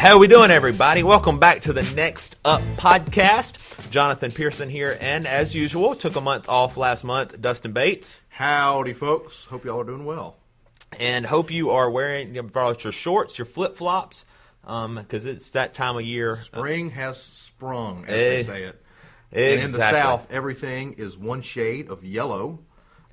How we doing, everybody? Welcome back to the Next Up podcast. Jonathan Pearson here, and as usual, took a month off last month. Dustin Bates, Howdy, folks. Hope y'all are doing well. and hope you are wearing you brought your shorts, your flip flops, because it's that time of year. Spring has sprung, as Eh, they say it. And in the. South, everything is one shade of yellow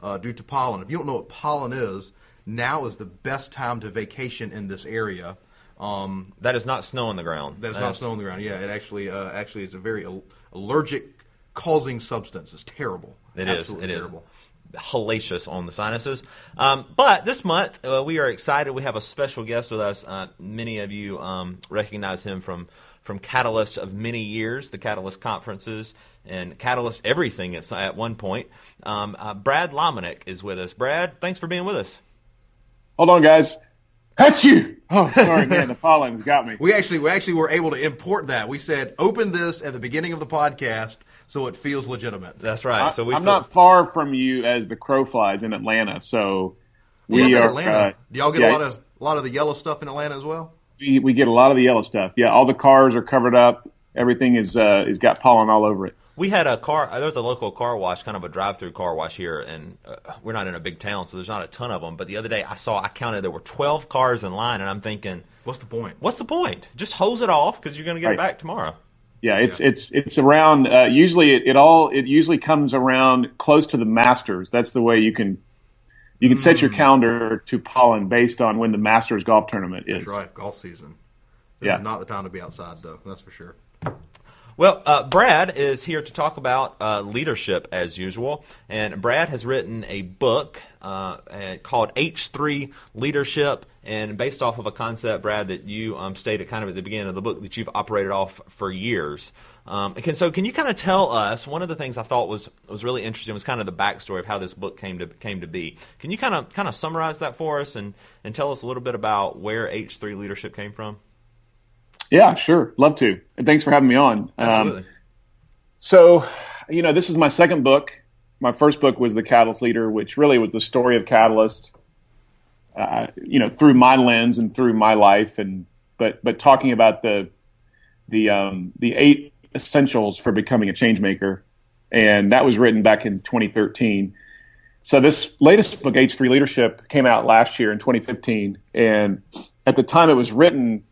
uh, due to pollen. If you don't know what pollen is, now is the best time to vacation in this area. Um, That is not snow on the ground. that is not That's- snow on the ground. Yeah, it actually uh, actually is a very al- allergic causing substance. It's terrible. It is. Absolutely It is terrible. hellacious on the sinuses. Um, but this month uh, we are excited. We have a special guest with us. Uh, many of you um, recognize him from from Catalyst of many years, the Catalyst conferences and Catalyst everything at, at one point. Um, uh, Brad Lomenick is with us. Brad, thanks for being with us. Hold on, guys. Hatchu! Oh, sorry, man. The pollen's got me. We actually we actually were able to import that. We said open this at the beginning of the podcast so it feels legitimate. That's right. so we I'm feel- not far from you as the crow flies in Atlanta, so we Love are. Atlanta. uh, Do y'all get yeah, a lot of a lot of the yellow stuff in Atlanta as well? we, we get a lot of the yellow stuff. Yeah, all the cars are covered up. Everything is uh, is got pollen all over it. We had a car. There was a local car wash, kind of a drive-through car wash here, and uh, we're not in a big town, so there's not a ton of them. But the other day, I saw, I counted there were 12 cars in line, and I'm thinking, What's the point? what's the point? Just hose it off because you're going to get it back tomorrow. Yeah, it's it's it's around. Uh, usually, it, it all it usually comes around close to the Masters. That's the way you can you can set your calendar to pollen based on when the Masters golf tournament is. That's right, golf season. This Yeah. is not the time to be outside, though. That's for sure. Well, uh, Brad is here to talk about uh, leadership as usual, and Brad has written a book uh, uh, called H3 Leadership, and based off of a concept, Brad, that you um, stated kind of at the beginning of the book that you've operated off for years. Um, can, so, can you kind of tell us one of the things I thought was was really interesting was kind of the backstory of how this book came to came to be. Can you kind of kind of summarize that for us and and tell us a little bit about where H3 Leadership came from? Yeah, sure, love to. And thanks for having me on. Absolutely. Um, so, you know, this is my second book. My first book was The Catalyst Leader, which really was the story of Catalyst, uh, you know, through my lens and through my life, and but but talking about the the um, the eight essentials for becoming a change maker, and that was written back in 2013. So this latest book, H3 Leadership, came out last year in 2015, and at the time it was written,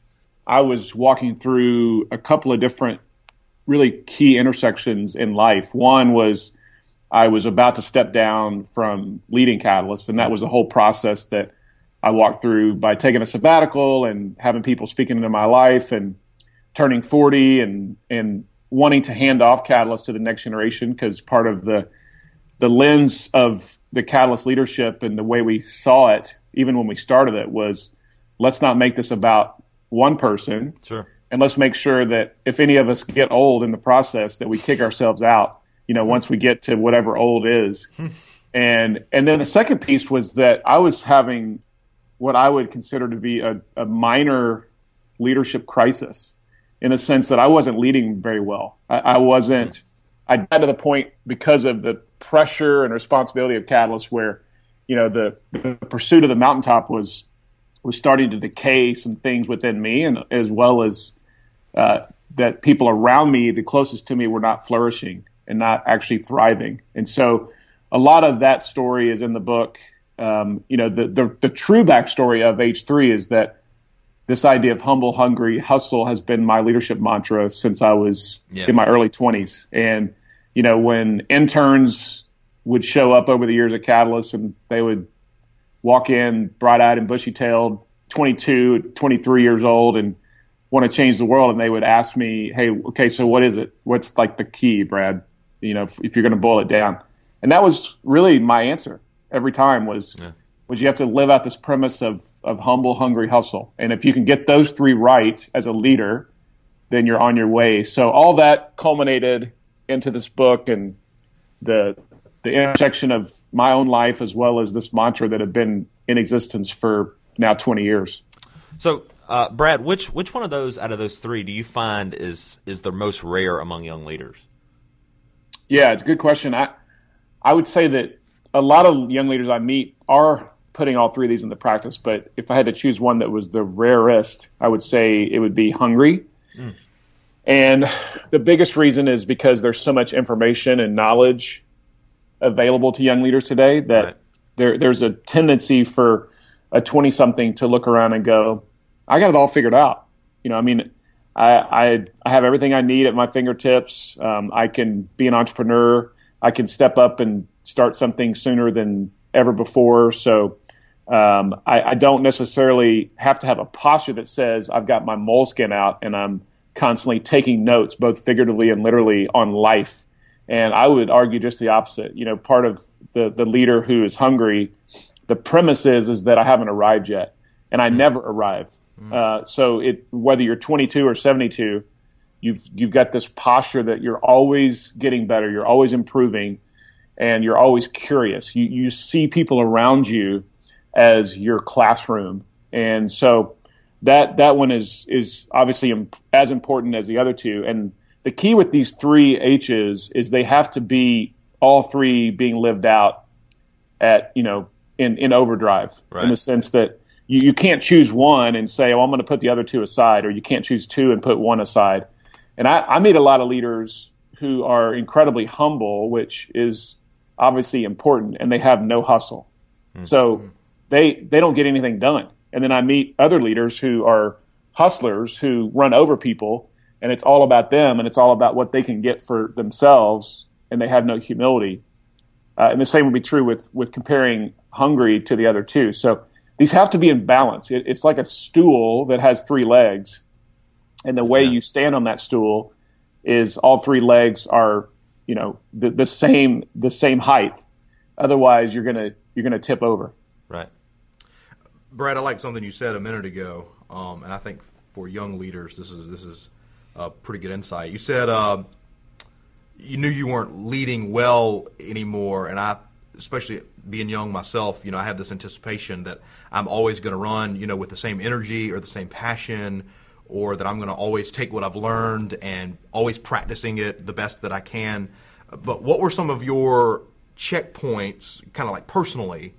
I was walking through a couple of different really key intersections in life. One was I was about to step down from leading Catalyst, and that was the whole process that I walked through by taking a sabbatical and having people speaking into my life and turning 40 and and wanting to hand off Catalyst to the next generation because part of the the lens of the Catalyst leadership and the way we saw it, even when we started it, was let's not make this about one person. Sure. and let's make sure that if any of us get old in the process that we kick ourselves out you know once we get to whatever old is. Hmm. And and then the second piece was that i was having what i would consider to be a, a minor leadership crisis in a sense that i wasn't leading very well. I, I wasn't hmm. i got to the point because of the pressure and responsibility of catalyst where you know the, the pursuit of the mountaintop was was starting to decay some things within me and as well as uh, that people around me, the closest to me, were not flourishing and not actually thriving. And so, a lot of that story is in the book. Um, you know, the, the the true backstory of H three is that this idea of humble, hungry, hustle has been my leadership mantra since I was Yeah. in my early twenties. And you know, when interns would show up over the years at Catalyst and they would walk in bright eyed and bushy tailed, 22, 23 years old, and want to change the world. And they would ask me, Hey, okay, so what is it? What's like the key, Brad? You know, if, if you're going to boil it down. And that was really my answer every time was, yeah. was you have to live out this premise of, of humble, hungry hustle. And if you can get those three right as a leader, then you're on your way. So all that culminated into this book and the the intersection of my own life as well as this mantra that had been in existence for now 20 years. So, uh, Brad, which which one of those out of those three do you find is is the most rare among young leaders? Yeah, it's a good question. I I would say that a lot of young leaders I meet are putting all three of these into practice, but if I had to choose one that was the rarest, I would say it would be hungry. Mm. And the biggest reason is because there's so much information and knowledge available to young leaders today that right. there, there's a tendency for a 20 something to look around and go, I got it all figured out. You know, I mean, I, I, I have everything I need at my fingertips. Um, I can be an entrepreneur. I can step up and start something sooner than ever before. So um, I, I, don't necessarily have to have a posture that says I've got my Moleskine out and I'm constantly taking notes, both figuratively and literally, on life. And I would argue just the opposite. You know, part of the the leader who is hungry, the premise is is that I haven't arrived yet, and I mm. never arrive. Mm. Uh, so it whether you're 22 or 72, you've you've got this posture that you're always getting better, you're always improving, and you're always curious. You you see people around you as your classroom, and so that that one is is obviously imp- as important as the other two. And the key with these three H's is they have to be all three being lived out at you know in in overdrive right. in the sense that you, you can't choose one and say, oh, I'm going to put the other two aside, or you can't choose two and put one aside. And I, I meet a lot of leaders who are incredibly humble, which is obviously important, and they have no hustle. Mm-hmm. So they they don't get anything done. And then I meet other leaders who are hustlers who run over people, and it's all about them, and it's all about what they can get for themselves, and they have no humility. Uh, and the same would be true with with comparing hungry to the other two. So these have to be in balance. It, it's like a stool that has three legs, and the way yeah. you stand on that stool is all three legs are you know the, the same the same height. Otherwise, you're gonna you're gonna tip over. Right. Brad, I like something you said a minute ago, um, and I think for young leaders, this is this is a pretty good insight. You said uh, you knew you weren't leading well anymore, and I, especially being young myself, you know, I have this anticipation that I'm always going to run, you know, with the same energy or the same passion, or that I'm going to always take what I've learned and always practicing it the best that I can. But what were some of your checkpoints, kind of like personally,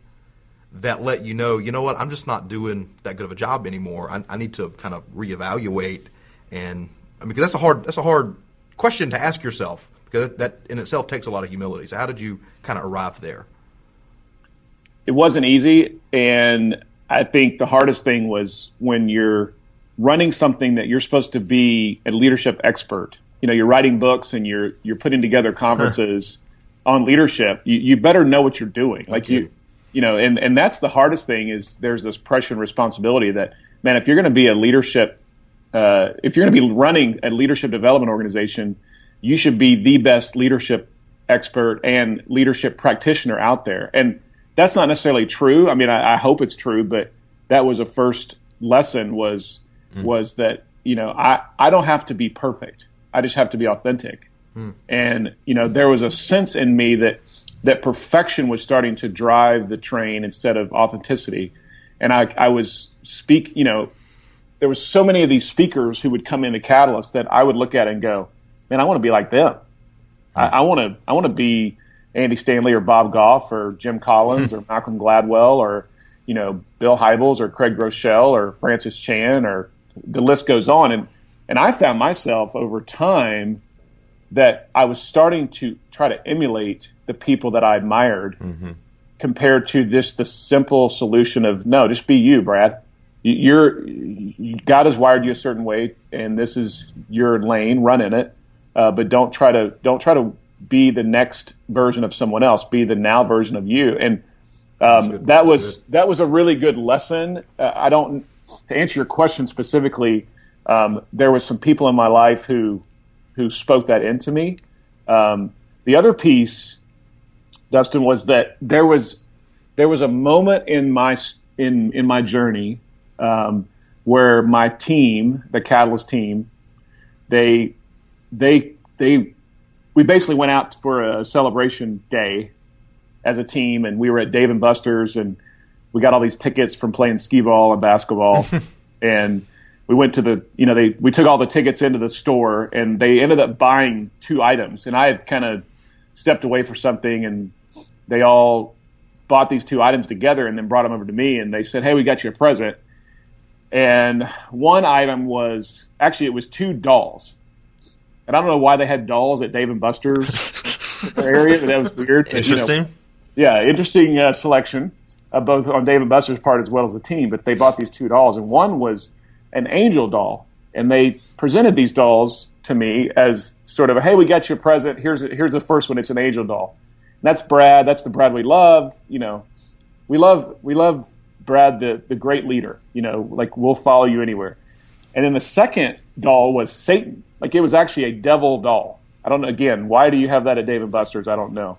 that let you know, you know what, I'm just not doing that good of a job anymore. I, I need to kind of reevaluate, and I mean, that's a hard that's a hard question to ask yourself because that in itself takes a lot of humility. So, how did you kind of arrive there? it wasn't easy. And I think the hardest thing was when you're running something that you're supposed to be a leadership expert. You know, you're writing books and you're you're putting together conferences huh. on leadership. You, you, better know what you're doing. Like you, you know, and and that's the hardest thing is there's this pressure and responsibility that man, if you're going to be a leadership, uh, if you're going to be running a leadership development organization, you should be the best leadership expert and leadership practitioner out there. And that's not necessarily true. I mean, I, I, hope it's true, but that was a first lesson was mm. was that you know I I don't have to be perfect. I just have to be authentic. Mm. And you know, there was a sense in me that that perfection was starting to drive the train instead of authenticity. And I I was speak, you know, there was so many of these speakers who would come into Catalyst that I would look at and go, man, I want to be like them. I want to I want to be Andy Stanley or Bob Goff or Jim Collins or Malcolm Gladwell or you know Bill Hybels or Craig Groeschel or Francis Chan or the list goes on and and I found myself over time that I was starting to try to emulate the people that I admired mm-hmm. compared to just the simple solution of no just be you Brad you're God has wired you a certain way and this is your lane run in it uh, but don't try to don't try to be the next version of someone else, be the now version of you. And um, that was good. that was a really good lesson. Uh, I don't to answer your question specifically. Um, there was some people in my life who who spoke that into me. Um, the other piece, Dustin, was that there was there was a moment in my in in my journey um, where my team, the Catalyst team, they they they we basically went out for a celebration day as a team, and we were at Dave and Buster's, and we got all these tickets from playing skee ball and basketball, and we went to the you know they we took all the tickets into the store, and they ended up buying two items, and I had kind of stepped away for something, and they all bought these two items together and then brought them over to me and they said, "Hey, we got you a present." And one item was actually it was two dolls. And I don't know why they had dolls at Dave and Buster's area, but that was weird. But, you know, Interesting. yeah, interesting uh, selection, uh, both on Dave and Buster's part as well as the team. But they bought these two dolls, and one was an angel doll, and they presented these dolls to me as sort of, a, "Hey, we got you a present. Here's a, here's the first one. It's an angel doll." And that's Brad. That's the Brad we love. You know, we love we love Brad, the the great leader. You know, like we'll follow you anywhere. And then the second doll was Satan. Like it was actually a devil doll. I don't know. Again, why do you have that at Dave and Buster's? I don't know.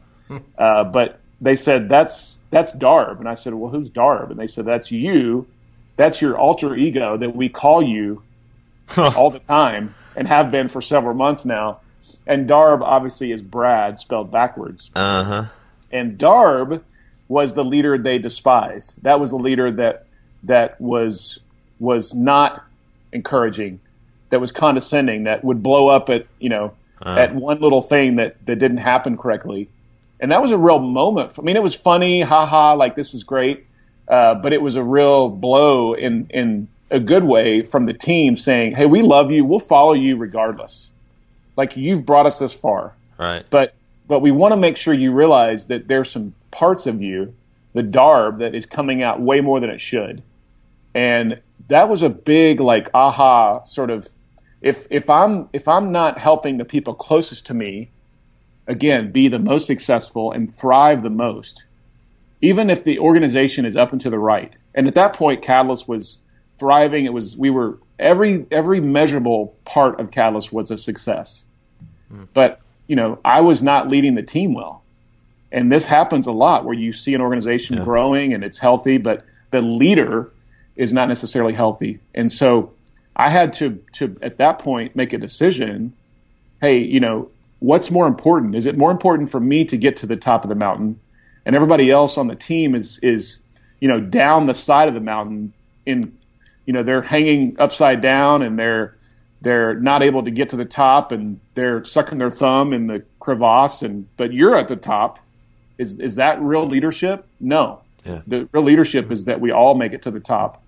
Uh, but they said that's that's Darb, and I said, well, who's Darb? And they said that's you. That's your alter ego that we call you all the time and have been for several months now. And Darb obviously is Brad spelled backwards. Uh huh. And Darb was the leader they despised. That was the leader that that was was not encouraging, that was condescending, that would blow up at you know at one little thing that that didn't happen correctly. And that was a real moment. I mean, it was funny, haha, like this is great, uh, but it was a real blow in in a good way from the team saying, "Hey, we love you. We'll follow you regardless. Like you've brought us this far." Right. but but we want to make sure you realize that there's some parts of you, the darb, that is coming out way more than it should, and that was a big like aha sort of. If if I'm if I'm not helping the people closest to me, again, be the most successful and thrive the most, even if the organization is up and to the right, and at that point, Catalyst was thriving. It was we were every every measurable part of Catalyst was a success. Hmm. But you know i was not leading the team well. And this happens a lot where you see an organization growing and it's healthy but the leader is not necessarily healthy. And so i had to to at that point make a decision hey you know what's more important? Is it more important for me to get to the top of the mountain and everybody else on the team is is you know down the side of the mountain in you know they're hanging upside down and they're they're not able to get to the top and they're sucking their thumb in the crevasse and but you're at the top. Is is that real leadership? No. Yeah. the real leadership is that we all make it to the top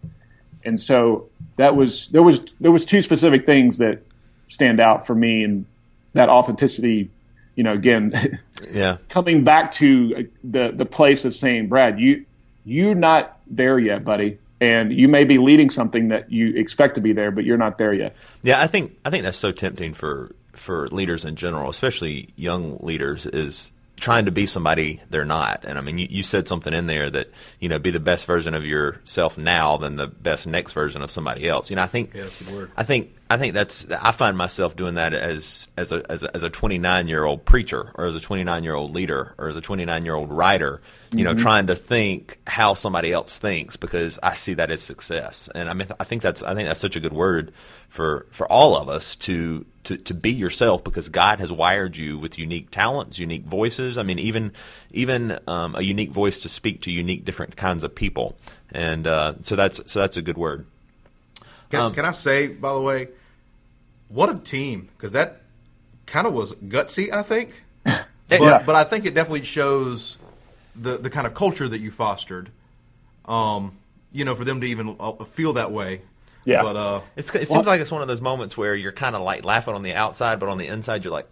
and so that was there was there was two specific things that stand out for me and that authenticity you know again Yeah. coming back to uh, the the place of saying brad you you're not there yet buddy and you may be leading something that you expect to be there but you're not there yet Yeah, I think I think that's so tempting for for leaders in general, especially young leaders, is trying to be somebody they're not. And I mean, you, you said something in there that you know, be the best version of yourself now than the best next version of somebody else. You know, I think Yeah, that's a word. I think I think that's I find myself doing that as as a as a, as a 29 year old preacher or as a 29 year old leader or as a 29 year old writer. You know, trying to think how somebody else thinks because I see that as success. And I mean, I think that's I think that's such a good word for for all of us to to to be yourself because God has wired you with unique talents, unique voices. I mean, even even um, a unique voice to speak to unique different kinds of people. And uh, so that's so that's a good word. Can, Um, can I say, by the way, what a team? Because that kind of was gutsy, I think. But, Yeah. but I think it definitely shows the the kind of culture that you fostered. Um, you know, for them to even uh, feel that way. Yeah. But uh, It's, it seems like it's one of those moments where you're kind of like laughing on the outside, but on the inside you're like,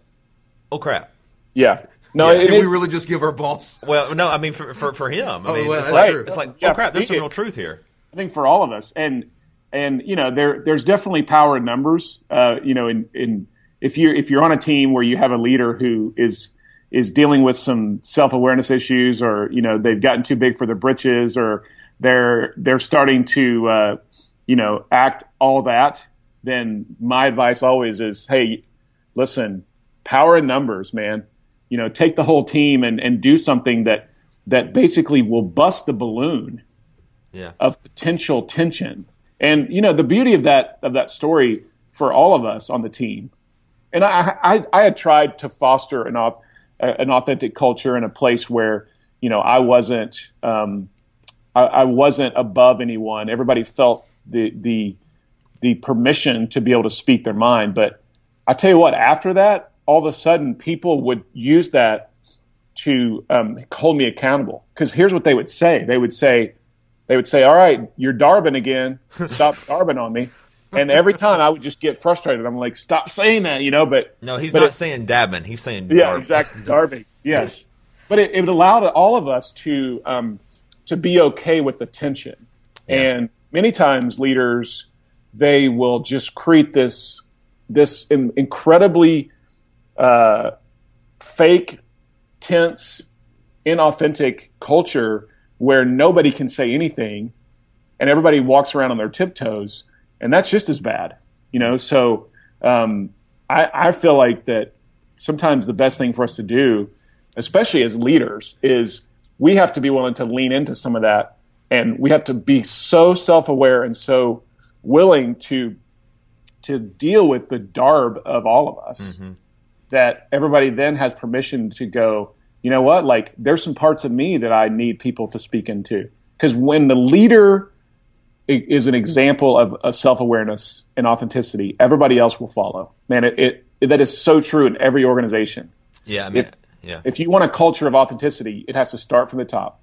"Oh crap!" yeah no did it- we really just give our boss? Well, no, I mean for for, for him. I Oh, mean, well, it's like true. it's like, Yeah, "Oh crap!" There's some real truth here. I think for all of us, and and you know there there's definitely power in numbers. Uh, you know, in in if you if you're on a team where you have a leader who is is dealing with some self awareness issues, or you know they've gotten too big for their britches, or they're they're starting to uh, you know act all that. Then my advice always is, hey, listen, power in numbers, man. You know, take the whole team and, and do something that that basically will bust the balloon Yeah, of potential tension. And you know, the beauty of that of that story for all of us on the team. And I I, I had tried to foster an au- an authentic culture in a place where you know I wasn't um, I, I wasn't above anyone. Everybody felt the the the permission to be able to speak their mind. But I tell you what, after that, all of a sudden, people would use that to um, hold me accountable. Because here's what they would say: they would say, they would say, "All right, you're Darbin again. Stop Darbin on me." And every time I would just get frustrated. I'm like, "Stop saying that," you know. But No, he's but not it- saying dabbing. He's saying yeah, darb. exactly. Darby. Yes, but it, it allowed all of us to um, to be okay with the tension. And many times, leaders they will just create this this in, incredibly uh, fake, tense, inauthentic culture where nobody can say anything, and everybody walks around on their tiptoes, and that's just as bad, you know. So um, I, I feel like that sometimes the best thing for us to do, especially as leaders, is we have to be willing to lean into some of that, and we have to be so self-aware and so willing to to deal with the darb of all of us that everybody then has permission to go you know what? Like there's some parts of me that i need people to speak into. Because when the leader is an example of, of self-awareness and authenticity everybody else will follow. Man it, it that is so true in every organization. Yeah, I mean, if yeah, if you want a culture of authenticity it has to start from the top.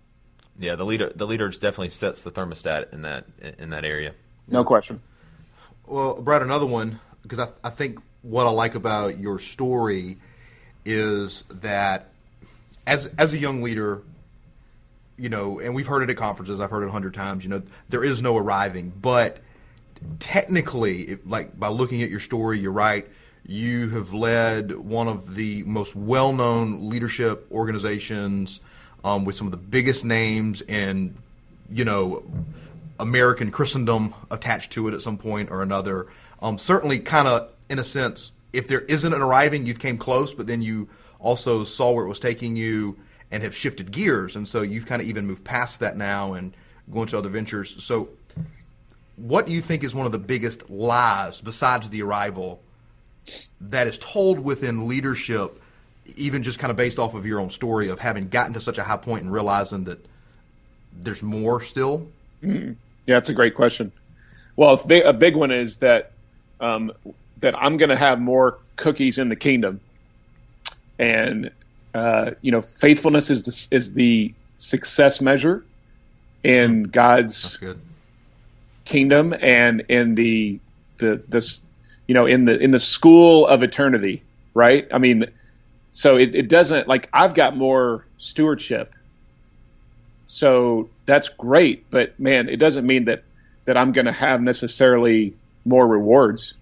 Yeah. The leader, the leader definitely sets the thermostat in that in that area. no question. Well, Brad, another one because I, I think what I like about your story is that as as a young leader, you know, and we've heard it at conferences. I've heard it a hundred times. You know, there is no arriving, but technically, like by looking at your story, you're right. You have led one of the most well-known leadership organizations um, with some of the biggest names in, you know, American Christendom attached to it at some point or another. Um, certainly, kind of in a sense, if there isn't an arriving, you've came close, but then you also saw where it was taking you and have shifted gears, and so you've kind of even moved past that now and going to other ventures. So, what do you think is one of the biggest lies besides the arrival that is told within leadership, even just kind of based off of your own story of having gotten to such a high point and realizing that there's more still? Yeah, that's a great question. Well, a big, a big one is that um, that I'm going to have more cookies in the kingdom, and uh, you know, faithfulness is the, is the success measure in God's kingdom and in the the this you know in the in the school of eternity right? I mean so it, it doesn't like i've got more stewardship. So that's great but man it doesn't mean that that i'm going to have necessarily more rewards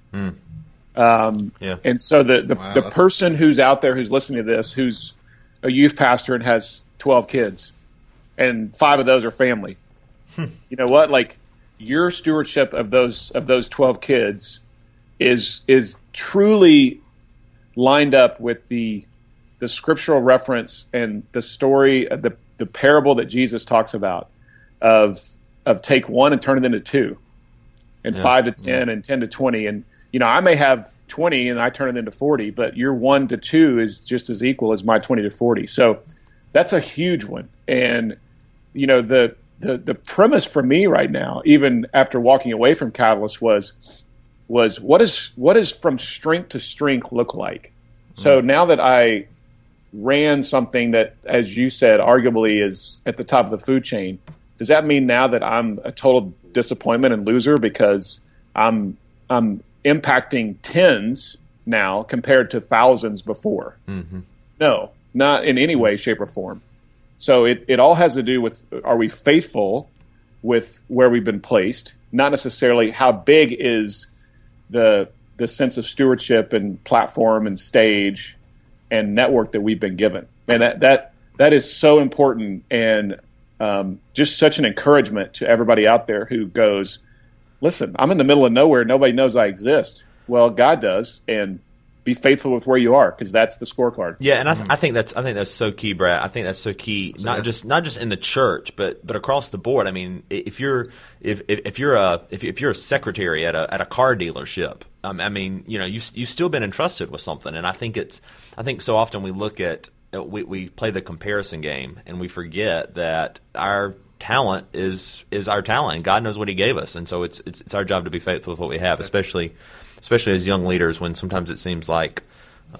um, Yeah. and so the the, Wow, the person who's out there who's listening to this who's a youth pastor and has 12 kids and five of those are family. You know what? Like your stewardship of those of those 12 kids is is truly lined up with the the scriptural reference and the story the the parable that Jesus talks about of of take one and turn it into two and five to ten and ten to twenty and you know I may have twenty and I turn it into forty but your one to two is just as equal as my twenty to forty. So that's a huge one. And you know the the the premise for me right now, even after walking away from Catalyst, was was what is what does from strength to strength look like? So mm-hmm. now that I ran something that, as you said, arguably is at the top of the food chain, does that mean now that I'm a total disappointment and loser because I'm I'm impacting tens now compared to thousands before? No, not in any way, shape, or form. So it, it all has to do with are we faithful with where we've been placed, not necessarily how big is the the sense of stewardship and platform and stage and network that we've been given. And that that that is so important and um, just such an encouragement to everybody out there who goes, listen, I'm in the middle of nowhere. Nobody knows I exist. Well, God does, and be faithful with where you are because that's the scorecard. Yeah, and I, th- I think that's I think that's so key, Brad. I think that's so key, not just not just in the church, but but across the board. I mean, if you're if if, if you're a if, if you're a secretary at a at a car dealership, um, I mean, you know, you you've still been entrusted with something, and I think it's I think so often we look at uh, we we play the comparison game and we forget that our talent is is our talent. and God knows what He gave us, and so it's it's, it's our job to be faithful with what we have, especially especially as young leaders when sometimes it seems like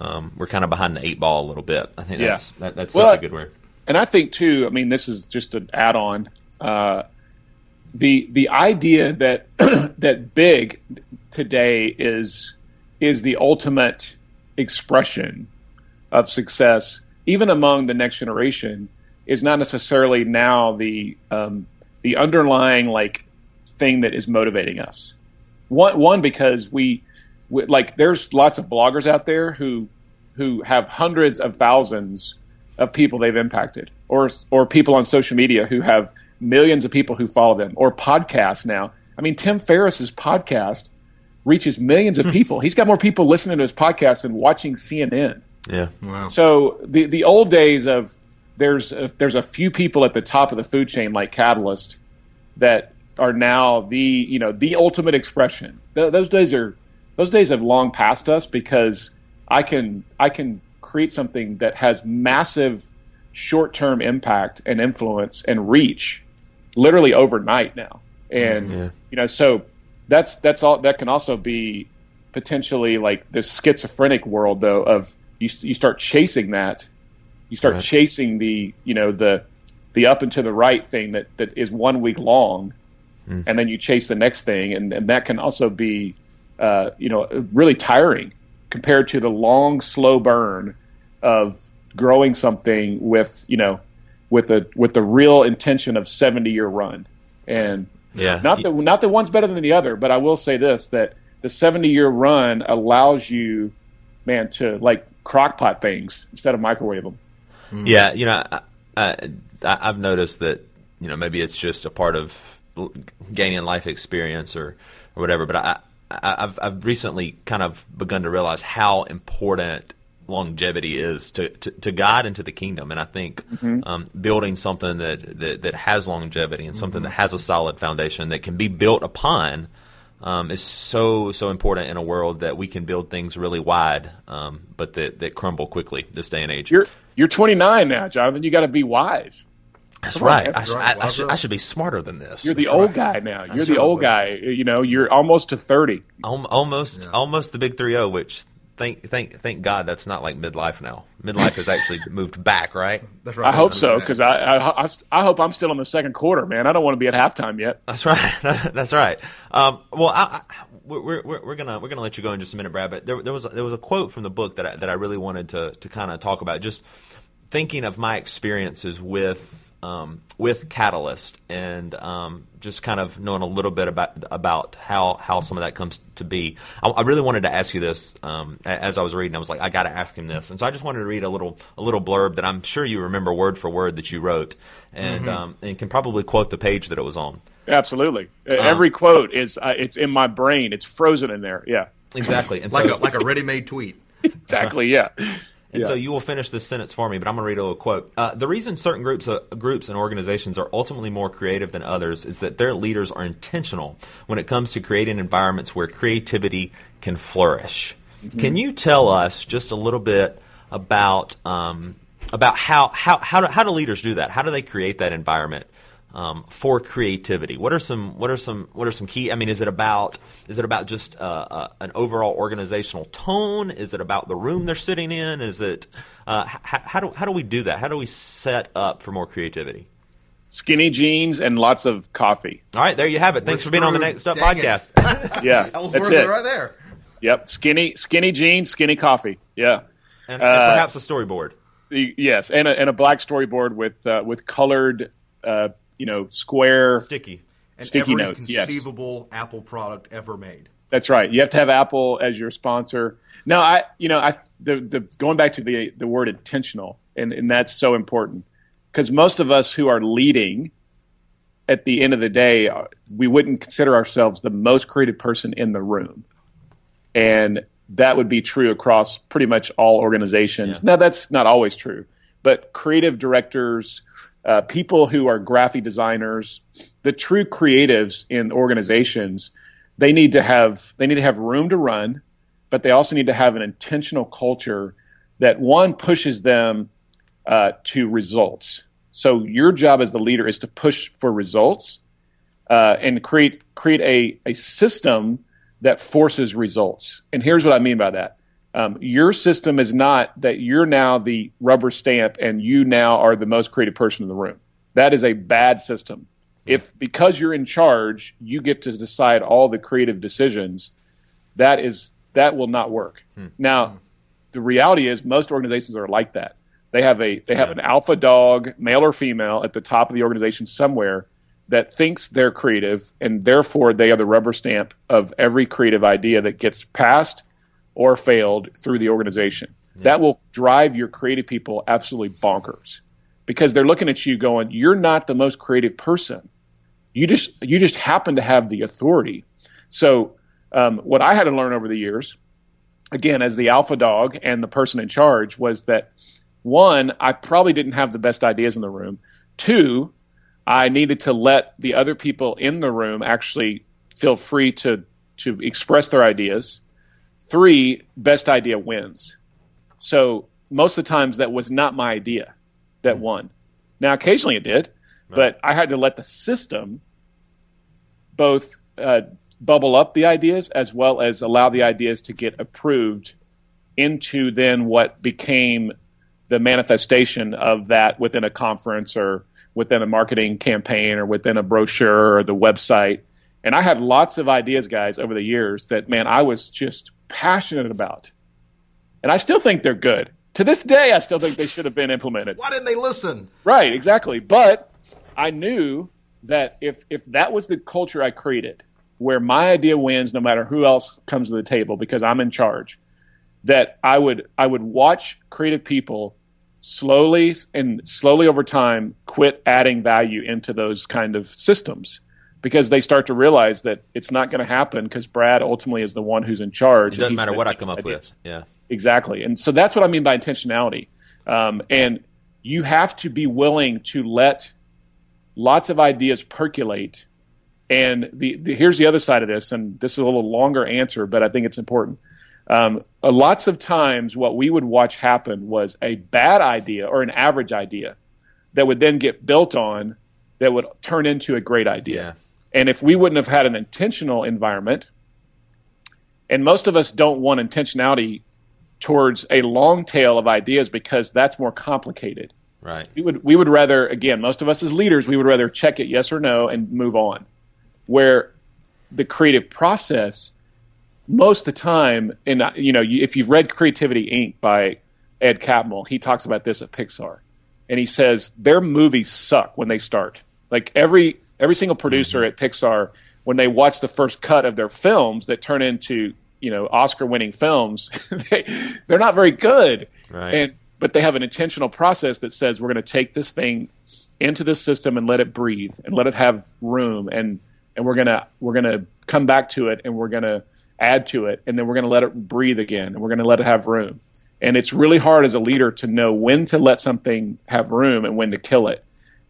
um, we're kind of behind the eight ball a little bit. I think Yeah. that's that, that's Well, such a good word. and I think too. I mean, this is just an add-on. Uh, the the idea that that big today is is the ultimate expression of success, even among the next generation, is not necessarily now the um, the underlying like thing that is motivating us. One one because we, we like there's lots of bloggers out there who who have hundreds of thousands of people they've impacted, or or people on social media who have millions of people who follow them, or podcasts now. I mean, Tim Ferriss's podcast reaches millions of people. He's got more people listening to his podcast than watching CNN. Yeah. Wow. So the the old days of there's a, there's a few people at the top of the food chain like Catalyst that are now the you know the ultimate expression. Th- those days are those days have long passed us because I can I can create something that has massive short term impact and influence and reach literally overnight now. And Yeah. you know so that's that's all that can also be potentially like this schizophrenic world though of you you start chasing that you start Right. chasing the you know the the up and to the right thing that that is one week long and then you chase the next thing and, and that can also be uh, you know really tiring compared to the long slow burn of growing something with you know with a with the real intention of 70 year run and Yeah. not that not that one's better than the other, but I will say this: that the seventy year run allows you, man, to like crockpot things instead of microwave them. Mm-hmm. Yeah, you know, I, I, I've noticed that you know maybe it's just a part of gaining life experience or or whatever. But I, I I've I've recently kind of begun to realize how important longevity is to, to, to God and to the kingdom. And I think mm-hmm. um, building something that, that that has longevity and something mm-hmm. that has a solid foundation that can be built upon. Um, is so so important in a world that we can build things really wide, um, but that, that crumble quickly this day and age. You're you're 29 now, Jonathan. You got to be wise. That's Come right. man. I, That's sh- right. I, I, should. I should be smarter than this. You're the old guy now. You're the old buddy. guy. You know, you're almost to 30. Al- almost almost the big three zero. Which thank thank thank God that's not like midlife now. Midlife has actually moved back, right? That's right. I hope so because I, I I I hope I'm still in the second quarter, man. I don't want to be at halftime yet. That's right. That's right. Um, well, I, I, we're, we're, we're gonna we're gonna let you go in just a minute, Brad. But there, there was a, there was a quote from the book that I, that I really wanted to to kind of talk about. Just thinking of my experiences with um, with Catalyst and um, just kind of knowing a little bit about about how how some of that comes to be. I, I really wanted to ask you this um, as I was reading. I was like, I got to ask him this, and so I just wanted to read a little a little blurb that I'm sure you remember word for word that you wrote, and um, and can probably quote the page that it was on. Absolutely. Um, Every quote is uh, it's in my brain. It's frozen in there. Yeah. Exactly, and like so, a like a ready-made tweet. Exactly. Yeah. And Yeah. so you will finish this sentence for me, but I'm going to read a little quote. Uh, the reason certain groups, uh, groups and organizations are ultimately more creative than others is that their leaders are intentional when it comes to creating environments where creativity can flourish. Can you tell us just a little bit about um, about how how how do, how do leaders do that? How do they create that environment? Um, for creativity, what are some what are some what are some key? I mean, is it about is it about just uh, uh, an overall organizational tone? Is it about the room they're sitting in? Is it uh, h- how do how do we do that? How do we set up for more creativity? Skinny jeans and lots of coffee. All right, there you have it. Thanks We're for being on the. Next Up Dang podcast. Yeah. That was that's worth it. it right there. Yep. Skinny skinny jeans, skinny coffee. Yeah. and, and Uh, perhaps a storyboard. The- yes, and a, and a black storyboard with uh, with colored, uh, you know, square. Sticky. And Sticky every notes, yes. conceivable Apple product ever made. That's right. You have to have Apple as your sponsor. No, I you know I the the going back to the the word intentional, and and that's so important because most of us who are leading, at the end of the day, uh, we wouldn't consider ourselves the most creative person in the room, and that would be true across pretty much all organizations. Now that's not always true, but creative directors, uh, people who are graphic designers, the true creatives in organizations, they need to have they need to have room to run, but they also need to have an intentional culture that one pushes them uh, to results. So your job as the leader is to push for results uh, and create create a, a system that forces results. And here's what I mean by that. Um, your system is not that you're now the rubber stamp and you now are the most creative person in the room. That is a bad system. If because you're in charge, you get to decide all the creative decisions, that is that will not work. Now, the reality is most organizations are like that. They have a they have an alpha dog, male or female, at the top of the organization somewhere that thinks they're creative, and therefore they are the rubber stamp of every creative idea that gets passed or failed through the organization. That will drive your creative people absolutely bonkers because they're looking at you going, "You're not the most creative person. You just you just happen to have the authority." So, um, what I had to learn over the years, again, as the alpha dog and the person in charge, was that one, I probably didn't have the best ideas in the room. Two, I needed to let the other people in the room actually feel free to to express their ideas. Three, best idea wins. So most of the times that was not my idea that won. Now occasionally it did, but I had to let the system both uh, bubble up the ideas as well as allow the ideas to get approved into then what became the manifestation of that within a conference or within a marketing campaign or within a brochure or the website. And I had lots of ideas, guys, over the years that, man, I was just passionate about. And I still think they're good. To this day, I still think they should have been implemented. Why didn't they listen? Right, exactly. But I knew that if if that was the culture I created, where my idea wins no matter who else comes to the table because I'm in charge, that I would I would watch creative people slowly and slowly over time quit adding value into those kind of systems because they start to realize that it's not going to happen because Brad ultimately is the one who's in charge. It doesn't matter what I come up ideas. with. Yeah. Exactly. And so that's what I mean by intentionality. Um, and you have to be willing to let lots of ideas percolate. And the, the here's the other side of this, and this is a little longer answer, but I think it's important. Um, uh, lots of times, what we would watch happen was a bad idea or an average idea that would then get built on that would turn into a great idea. And if we wouldn't have had an intentional environment, and most of us don't want intentionality towards a long tail of ideas because that's more complicated. Right. We would we would rather again, most of us as leaders, we would rather check it yes or no and move on. Where the creative process, most of the time, and you know, if you've read Creativity Inc. by Ed Catmull, he talks about this at Pixar, and he says their movies suck when they start. Like every every single producer mm-hmm. at Pixar, when they watch the first cut of their films that turn into you know Oscar winning films, they they're not very good. Right. And but they have an intentional process that says we're going to take this thing into the system and let it breathe and let it have room. And and we're gonna we're gonna come back to it and we're gonna add to it. And then we're gonna let it breathe again and we're gonna let it have room. And it's really hard as a leader to know when to let something have room and when to kill it.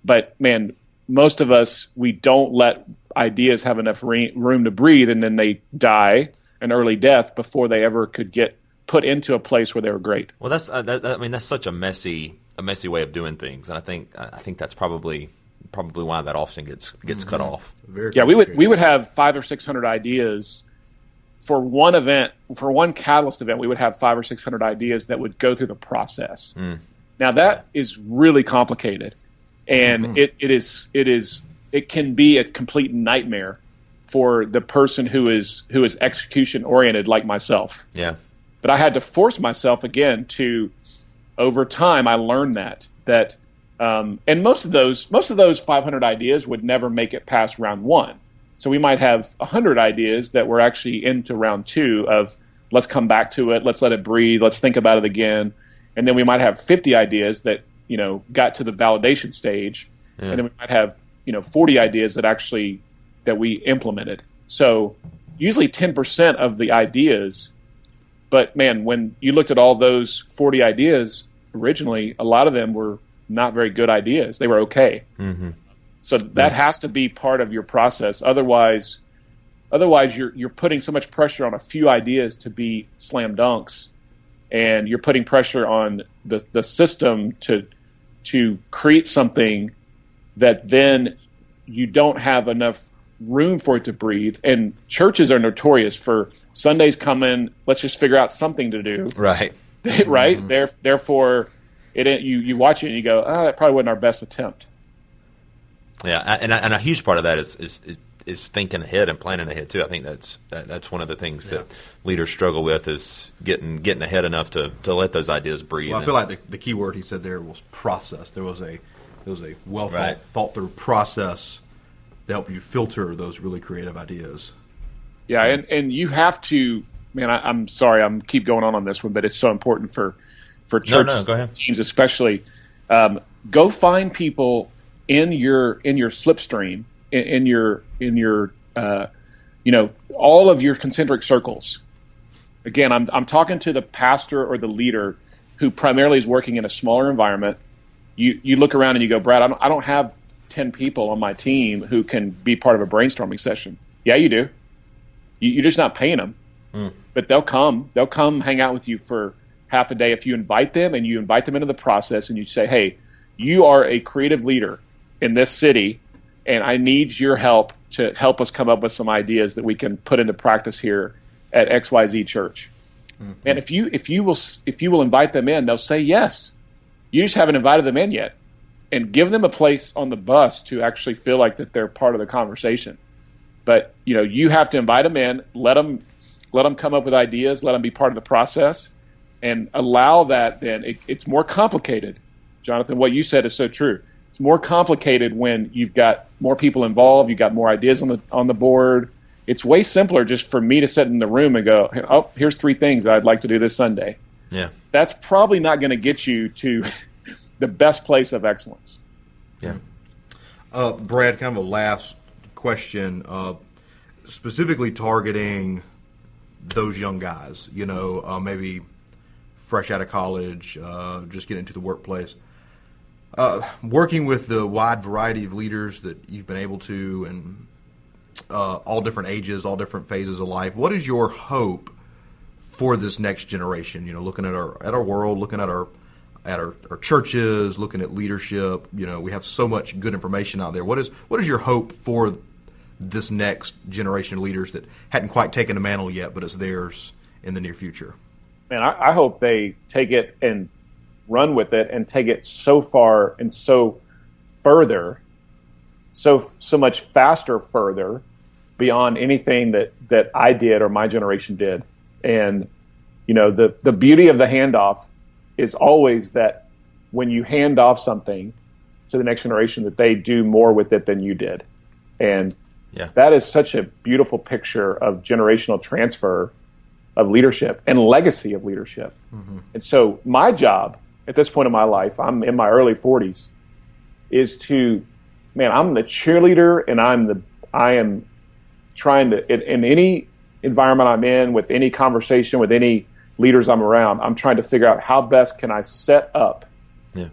But man most of us we don't let ideas have enough re- room to breathe and then they die an early death before they ever could get put into a place where they were great Well, that's uh, that, that- I mean that's such a messy a messy way of doing things, and I think I think that's probably probably why that often gets gets cut off. Very Yeah, we would we would have five or six hundred ideas for one event for one catalyst event. We would have five or six hundred ideas that would go through the process. Now that is really complicated, and it, it is it is it can be a complete nightmare for the person who is who is execution oriented like myself. Yeah. but I had to force myself again to over time I learned that that um, and most of those most of those 500 ideas would never make it past round one. So we might have 100 ideas that were actually into round two of let's come back to it let's let it breathe let's think about it again. And then we might have 50 ideas that you know got to the validation stage and then we might have you know 40 ideas that actually that we implemented so usually 10% of the ideas but man, when you looked at all those 40 ideas originally, a lot of them were not very good ideas. They were okay. Mm-hmm. So that has to be part of your process. Otherwise, otherwise you're you're putting so much pressure on a few ideas to be slam dunks, and you're putting pressure on the the system to to create something that then you don't have enough room for it to breathe. And churches are notorious for Sundays coming. Let's just figure out something to do. Right. right. Mm-hmm. There, therefore, it you you watch it and you go, oh, that probably wasn't our best attempt. Yeah, and and a huge part of that is is is thinking ahead and planning ahead too. I think that's that, that's one of the things yeah. that leaders struggle with is getting getting ahead enough to, to let those ideas breathe. Well, I feel like the, the key word he said there was process. There was a there was a well thought, right. thought through process to help you filter those really creative ideas. Yeah, and and you have to. Man, I, am sorry, I'm keep going on on this one, but it's so important for for church no, no, teams, especially. Um, go find people in your in your slipstream in, in your in your uh, you know all of your concentric circles. Again, I'm I'm talking to the pastor or the leader who primarily is working in a smaller environment. You you look around and you go, Brad, I don't, I don't have ten people on my team who can be part of a brainstorming session. Yeah, you do. You, are just not paying them, mm. but they'll come. They'll come hang out with you for half a day if you invite them and you invite them into the process and you say, hey, you are a creative leader in this city, and I need your help to help us come up with some ideas that we can put into practice here at XYZ Church. Mm-hmm. And if you if you will if you will invite them in, they'll say yes. You just haven't invited them in yet, and give them a place on the bus to actually feel like that they're part of the conversation. But you know, you have to invite them in, let them let them come up with ideas, let them be part of the process, and allow that. Then it, it's more complicated, Jonathan. What you said is so true it's more complicated when you've got more people involved, you've got more ideas on the on the board. It's way simpler just for me to sit in the room and go, "Oh, here's three things I'd like to do this Sunday." Yeah. That's probably not going to get you to the best place of excellence. Yeah. Uh, Brad, kind of a last question, uh, specifically targeting those young guys. You know, uh, maybe fresh out of college, uh, just getting into the workplace. Uh, working with the wide variety of leaders that you've been able to, and uh, all different ages, all different phases of life, what is your hope for this next generation? You know, looking at our at our world, looking at our at our, our churches, looking at leadership. You know, we have so much good information out there. What is what is your hope for this next generation of leaders that hadn't quite taken the mantle yet, but it's theirs in the near future? Man, I, I hope they take it and run with it and take it so far and so further, so so much faster further beyond anything that that I did or my generation did. And you know, the the beauty of the handoff is always that when you hand off something to the next generation that they do more with it than you did. And yeah. that is such a beautiful picture of generational transfer of leadership and legacy of leadership. Mm-hmm. And so my job at this point in my life, I'm in my early 40s, is to, man, I'm the cheerleader and I'm the, I am trying to, in, in any environment I'm in, with any conversation, with any leaders I'm around, I'm trying to figure out how best can I set up yeah.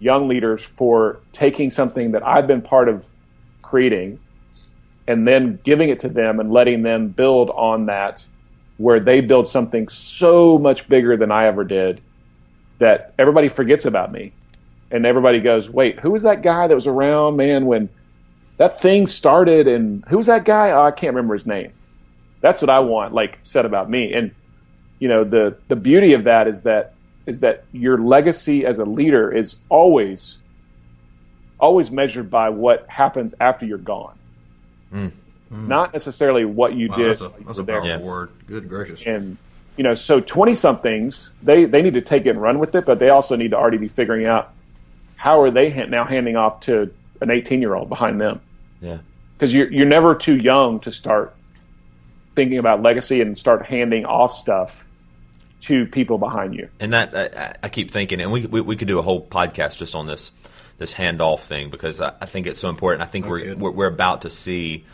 young leaders for taking something that I've been part of creating and then giving it to them and letting them build on that where they build something so much bigger than I ever did that everybody forgets about me. And everybody goes, wait, who was that guy that was around, man, when that thing started? And who was that guy? Oh, I can't remember his name. That's what I want, like, said about me. And, you know, the, the beauty of that is that is that your legacy as a leader is always always measured by what happens after you're gone. Mm. Mm. Not necessarily what you wow, did. That's a, that's a powerful word. Good gracious. And you know, so 20 somethings, they, they need to take it and run with it, but they also need to already be figuring out how are they now handing off to an 18 year old behind them. Yeah. Because you're, you're never too young to start thinking about legacy and start handing off stuff to people behind you. And that, I, I keep thinking, and we, we, we, could do a whole podcast just on this, this handoff thing because I, I think it's so important. I think we're, we're, we're, about to see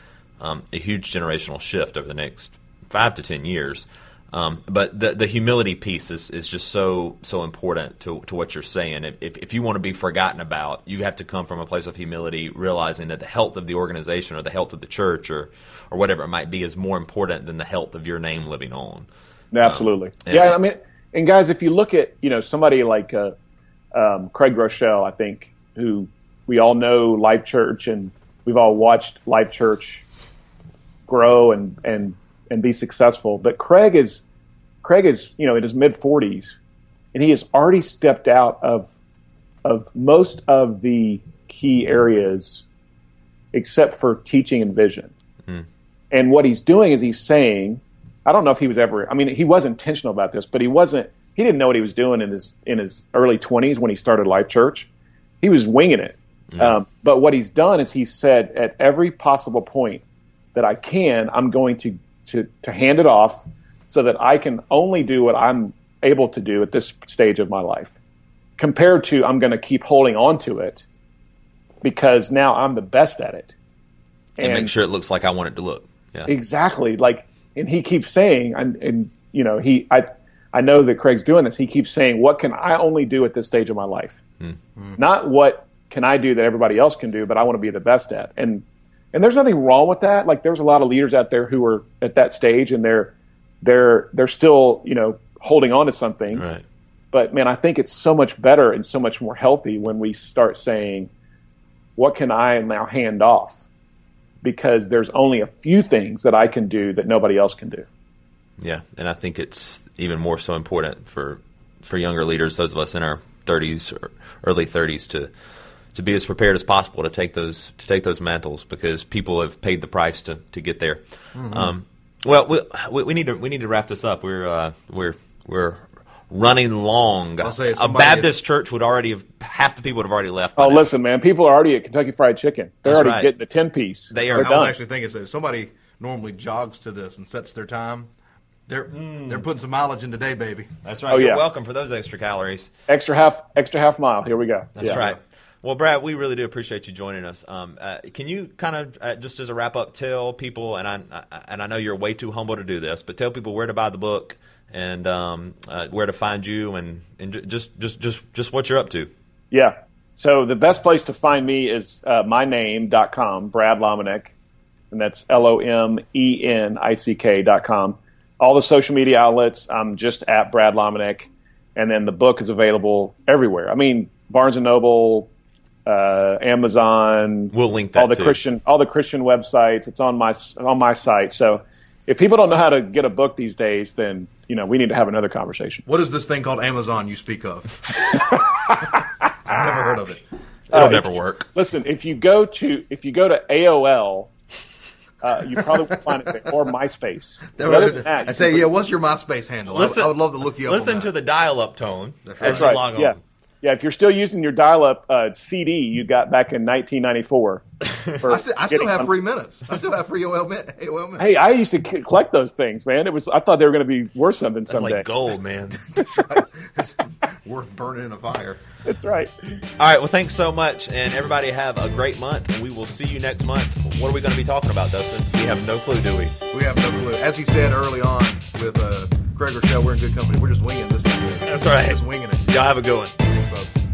um, a huge generational shift over the next five to 10 years um, but the the humility piece is, is just so so important to, to what you're saying. If, if you want to be forgotten about, you have to come from a place of humility, realizing that the health of the organization or the health of the church or or whatever it might be is more important than the health of your name living on. Absolutely, um, yeah. I mean, and guys, if you look at you know somebody like uh, um, Craig Groeschel, I think who we all know Life Church and we've all watched Life Church grow and and and be successful. But Craig is Craig is you know in his mid forties, and he has already stepped out of of most of the key areas, except for teaching and vision. And what he's doing is he's saying, I don't know if he was ever. I mean, he was intentional about this, but he wasn't. He didn't know what he was doing in his in his early twenties when he started Life Church. He was winging it. Um, but what he's done is he said at every possible point that I can, I'm going to, to, to hand it off so that I can only do what I'm able to do at this stage of my life. Compared to I'm going to keep holding on to it because now I'm the best at it. and, make sure it looks like I want it to look. Yeah. Exactly. Like, and he keeps saying, and, and you know, he, I, I know that Craig's doing this. He keeps saying, "What can I only do at this stage of my life? Hmm. Hmm. Not what can I do that everybody else can do, but I want to be the best at." And and there's nothing wrong with that. Like, there's a lot of leaders out there who are at that stage, and they're they're they're still you know holding on to something. Right. But man, I think it's so much better and so much more healthy when we start saying, "What can I now hand off?" Because there's only a few things that I can do that nobody else can do. Yeah, and I think it's even more so important for for younger leaders, those of us in our 30s or early 30s, to to be as prepared as possible to take those to take those mantles because people have paid the price to, to get there. Um, well, we, we, we need to we need to wrap this up. We're uh, we're we're running long. I'll say if a somebody- Baptist church would already have half the people would have already left. by Oh, now. listen, man. People are already at Kentucky Fried Chicken. They're That's already right. getting the ten piece. They are. They're I was actually thinking, so somebody normally jogs to this and sets their time, they're they're putting some mileage in today, baby. That's right. Oh, You're yeah. welcome for those extra calories. extra half, extra half mile. Here we go. That's Yeah. right. Well, Brad, we really do appreciate you joining us. Um, uh, can you kind of uh, just as a wrap up tell people, and I, I and I know you're way too humble to do this, but tell people where to buy the book and um, uh, where to find you, and and just just just just what you're up to. Yeah. So the best place to find me is uh, myname.com, Brad Lomenick, and that's L O M E N I C K dot com. All the social media outlets, I'm just at Brad Lomenick, and then the book is available everywhere. I mean, Barnes and Noble, uh, Amazon. We'll link that all the too. Christian all the Christian websites. It's on my on my site. So if people don't know how to get a book these days, then you know we need to have another conversation. What is this thing called Amazon you speak of? I've never heard of it. It'll Uh, never if- work. Listen, if you go to if you go to AOL, uh, you probably will find it there, or MySpace. But other than that, I say, can- yeah. What's your MySpace handle? I- I, would love to look you up. Listen on to that. the dial-up tone That's as right. you log on. Yeah, yeah. If you're still using your dial-up uh, CD you got back in 1994, I, still, I still have on- free minutes. I still have free AOL, min- AOL minutes. Hey, I used to c- collect those things, man. It was I thought they were going to be worth something That's someday. like gold, man. it's worth burning in a fire. That's right. All right. Well, thanks so much, and everybody have a great month. And we will see you next month. What are we going to be talking about, Dustin? We have no clue, do we? We have no clue. As he said early on with uh, Craig Groeschel, we're in good company. We're just winging this thing. That's right. Just winging it. Y'all have a good one. Thanks.